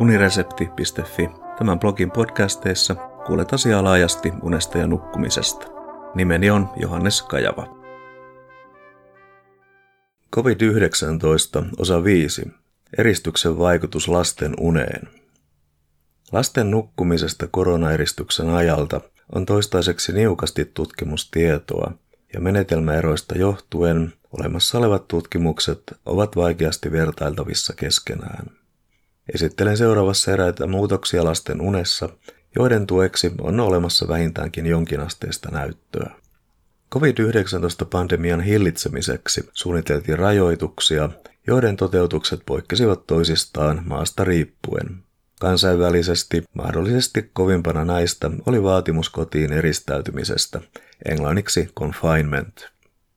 uniresepti.fi. Tämän blogin podcasteissa kuulet asiaa laajasti unesta ja nukkumisesta. Nimeni on Johannes Kajava. COVID-19 osa 5. Eristyksen vaikutus lasten uneen. Lasten nukkumisesta koronaeristyksen ajalta on toistaiseksi niukasti tutkimustietoa, ja menetelmäeroista johtuen olemassa olevat tutkimukset ovat vaikeasti vertailtavissa keskenään. Esittelen seuraavassa eräitä muutoksia lasten unessa, joiden tueksi on olemassa vähintäänkin jonkinasteista näyttöä. COVID-19-pandemian hillitsemiseksi suunniteltiin rajoituksia, joiden toteutukset poikkesivat toisistaan maasta riippuen. Kansainvälisesti mahdollisesti kovimpana näistä oli vaatimus kotiin eristäytymisestä, englanniksi confinement.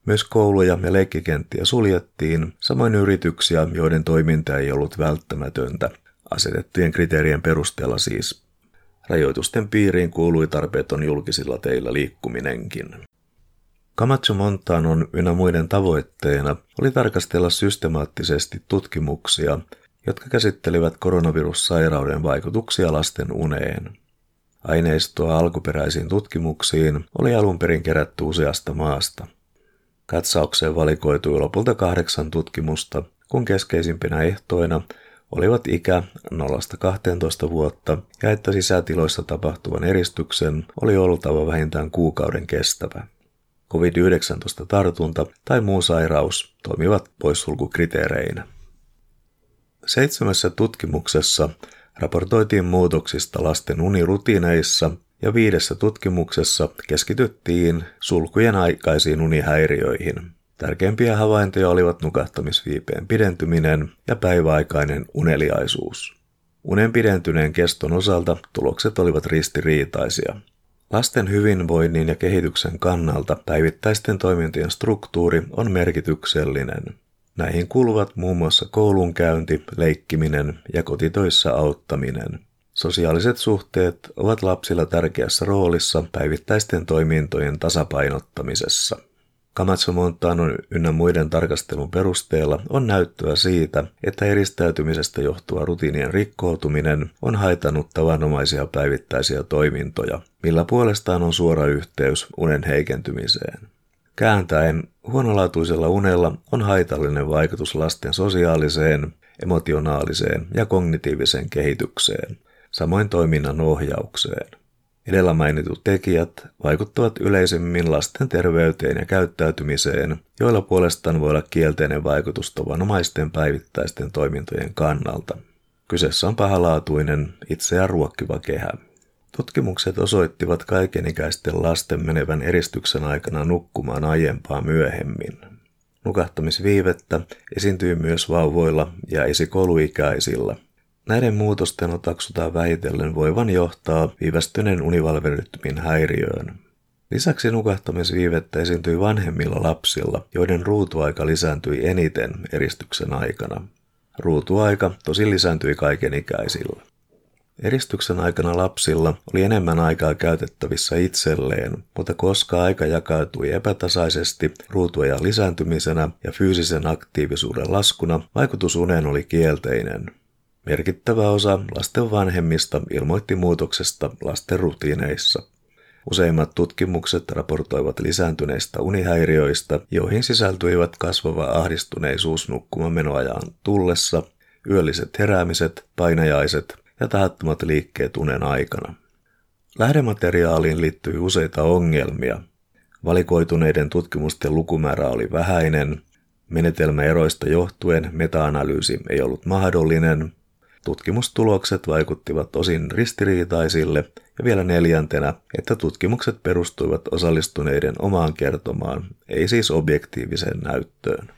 Myös kouluja ja leikkikenttiä suljettiin, samoin yrityksiä, joiden toiminta ei ollut välttämätöntä, asetettujen kriteerien perusteella siis. Rajoitusten piiriin kuului tarpeeton julkisilla teillä liikkuminenkin. Camacho Montanon ynnä muiden tavoitteena oli tarkastella systemaattisesti tutkimuksia, jotka käsittelivät koronavirussairauden vaikutuksia lasten uneen. Aineistoa alkuperäisiin tutkimuksiin oli alun perin kerätty useasta maasta. Katsaukseen valikoitui lopulta kahdeksan tutkimusta, kun keskeisimpinä ehtoina olivat ikä 0-12 vuotta ja että sisätiloissa tapahtuvan eristyksen oli oltava vähintään kuukauden kestävä. COVID-19-tartunta tai muu sairaus toimivat poissulkukriteereinä. Seitsemässä tutkimuksessa raportoitiin muutoksista lasten unirutiineissa ja viidessä tutkimuksessa keskityttiin sulkujen aikaisiin unihäiriöihin. Tärkeimpiä havaintoja olivat nukahtamisviipeen pidentyminen ja päiväaikainen uneliaisuus. Unen pidentyneen keston osalta tulokset olivat ristiriitaisia. Lasten hyvinvoinnin ja kehityksen kannalta päivittäisten toimintojen struktuuri on merkityksellinen. Näihin kuuluvat muun muassa koulunkäynti, leikkiminen ja kotitöissä auttaminen. Sosiaaliset suhteet ovat lapsilla tärkeässä roolissa päivittäisten toimintojen tasapainottamisessa. Camacho Montanon ynnä muiden tarkastelun perusteella on näyttöä siitä, että eristäytymisestä johtuva rutiinien rikkoutuminen on haitannut tavanomaisia päivittäisiä toimintoja, millä puolestaan on suora yhteys unen heikentymiseen. Kääntäen huonolaatuisella unella on haitallinen vaikutus lasten sosiaaliseen, emotionaaliseen ja kognitiiviseen kehitykseen, samoin toiminnan ohjaukseen. Edellä mainitut tekijät vaikuttavat yleisemmin lasten terveyteen ja käyttäytymiseen, joilla puolestaan voi olla kielteinen vaikutus tavanomaisten päivittäisten toimintojen kannalta. Kyseessä on pahalaatuinen, itseään ruokkiva kehä. Tutkimukset osoittivat kaikenikäisten lasten menevän eristyksen aikana nukkumaan aiempaa myöhemmin. Nukahtamisviivettä esiintyy myös vauvoilla ja esikouluikäisillä – Näiden muutosten otaksutaan vähitellen voivan johtaa viivästyneen univalverytmin häiriöön. Lisäksi nukahtamisviivettä esiintyi vanhemmilla lapsilla, joiden ruutuaika lisääntyi eniten eristyksen aikana. Ruutuaika tosi lisääntyi kaikenikäisillä. Eristyksen aikana lapsilla oli enemmän aikaa käytettävissä itselleen, mutta koska aika jakautui epätasaisesti ruutuajan lisääntymisenä ja fyysisen aktiivisuuden laskuna, vaikutus uneen oli kielteinen – Merkittävä osa lasten vanhemmista ilmoitti muutoksesta lasten rutiineissa. Useimmat tutkimukset raportoivat lisääntyneistä unihäiriöistä, joihin sisältyivät kasvava ahdistuneisuus nukkuman menoajan tullessa, yölliset heräämiset, painajaiset ja tahattomat liikkeet unen aikana. Lähdemateriaaliin liittyi useita ongelmia. Valikoituneiden tutkimusten lukumäärä oli vähäinen, menetelmäeroista johtuen meta-analyysi ei ollut mahdollinen, Tutkimustulokset vaikuttivat osin ristiriitaisille ja vielä neljäntenä, että tutkimukset perustuivat osallistuneiden omaan kertomaan, ei siis objektiiviseen näyttöön.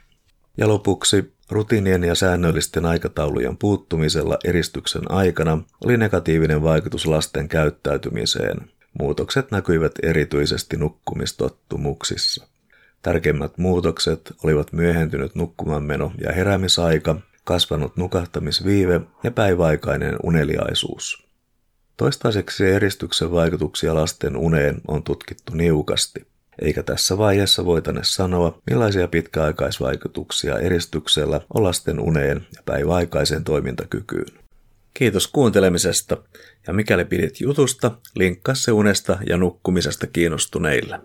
Ja lopuksi rutiinien ja säännöllisten aikataulujen puuttumisella eristyksen aikana oli negatiivinen vaikutus lasten käyttäytymiseen. Muutokset näkyivät erityisesti nukkumistottumuksissa. Tärkeimmät muutokset olivat myöhentynyt nukkumanmeno ja heräämisaika kasvanut nukahtamisviive ja päiväaikainen uneliaisuus. Toistaiseksi eristyksen vaikutuksia lasten uneen on tutkittu niukasti, eikä tässä vaiheessa voitane sanoa, millaisia pitkäaikaisvaikutuksia eristyksellä on lasten uneen ja päiväaikaiseen toimintakykyyn. Kiitos kuuntelemisesta ja mikäli pidit jutusta, linkkaa se unesta ja nukkumisesta kiinnostuneille.